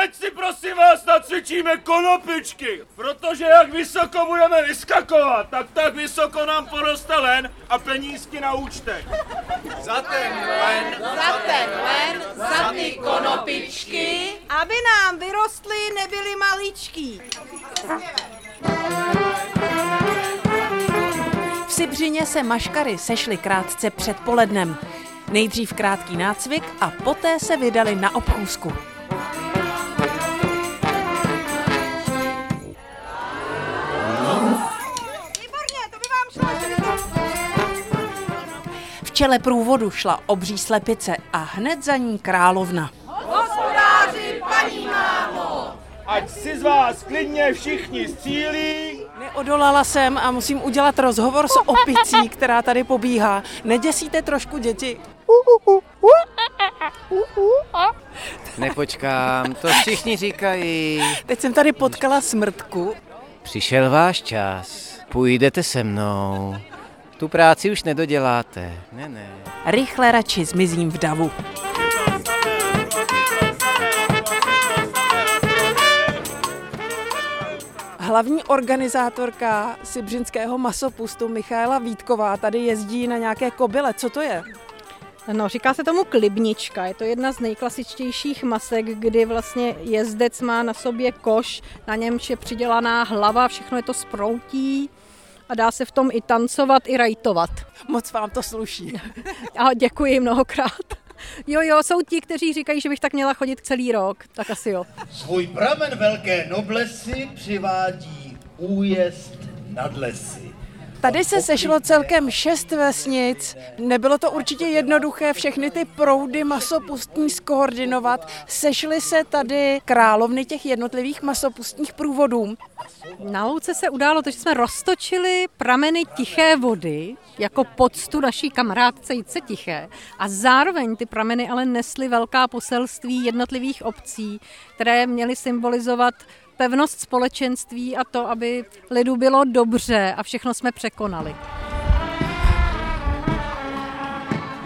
teď si prosím vás nacvičíme konopičky, protože jak vysoko budeme vyskakovat, tak tak vysoko nám poroste len a penízky na účtech. Za ten len, Za ten len, za ty konopičky, Aby nám vyrostly, nebyly maličký. V Sibřině se maškary sešly krátce před polednem. Nejdřív krátký nácvik a poté se vydali na obchůzku. Čele průvodu šla obří slepice a hned za ní královna. Hospodáři, paní mámo. Ať si z vás klidně všichni střílí, Neodolala jsem a musím udělat rozhovor s opicí, která tady pobíhá. Neděsíte trošku děti? Nepočkám, to všichni říkají. Teď jsem tady potkala smrtku. Přišel váš čas, půjdete se mnou. Tu práci už nedoděláte. Ne, ne. Rychle radši zmizím v davu. Hlavní organizátorka Sibřinského masopustu Michaela Vítková tady jezdí na nějaké kobyle. Co to je? No, říká se tomu klibnička. Je to jedna z nejklasičtějších masek, kdy vlastně jezdec má na sobě koš, na němž je přidělaná hlava, všechno je to sproutí a dá se v tom i tancovat, i rajtovat. Moc vám to sluší. A děkuji mnohokrát. Jo, jo, jsou ti, kteří říkají, že bych tak měla chodit celý rok. Tak asi jo. Svůj pramen velké noblesy přivádí újezd nad lesy. Tady se sešlo celkem šest vesnic. Nebylo to určitě jednoduché všechny ty proudy masopustní skoordinovat. Sešly se tady královny těch jednotlivých masopustních průvodů. Na louce se událo to, že jsme roztočili prameny tiché vody jako poctu naší kamarádce Jitce Tiché a zároveň ty prameny ale nesly velká poselství jednotlivých obcí, které měly symbolizovat pevnost společenství a to, aby lidu bylo dobře a všechno jsme překonali.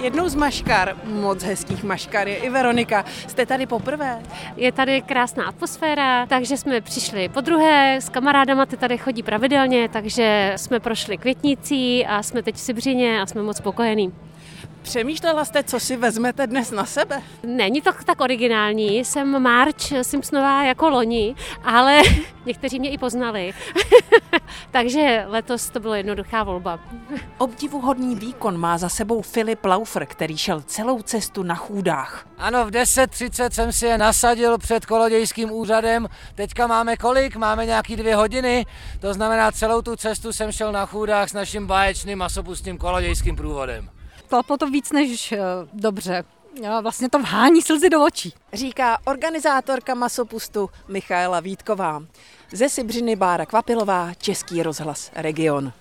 Jednou z maškar, moc hezkých maškar, je i Veronika. Jste tady poprvé? Je tady krásná atmosféra, takže jsme přišli po druhé, s kamarádama ty tady chodí pravidelně, takže jsme prošli květnicí a jsme teď v Sibřině a jsme moc spokojení. Přemýšlela jste, co si vezmete dnes na sebe? Není to tak originální, jsem March Simpsonová jako loni, ale někteří mě i poznali. takže letos to byla jednoduchá volba. Obdivuhodný výkon má za sebou Filip Laufer, který šel celou cestu na chůdách. Ano, v 10.30 jsem si je nasadil před kolodějským úřadem. Teďka máme kolik? Máme nějaký dvě hodiny. To znamená, celou tu cestu jsem šel na chůdách s naším báječným masopustním kolodějským průvodem. Klaplo to víc než eh, dobře. Já vlastně to vhání slzy do očí. Říká organizátorka masopustu Michaela Vítková. Ze Sibřiny Bára Kvapilová, Český rozhlas Region.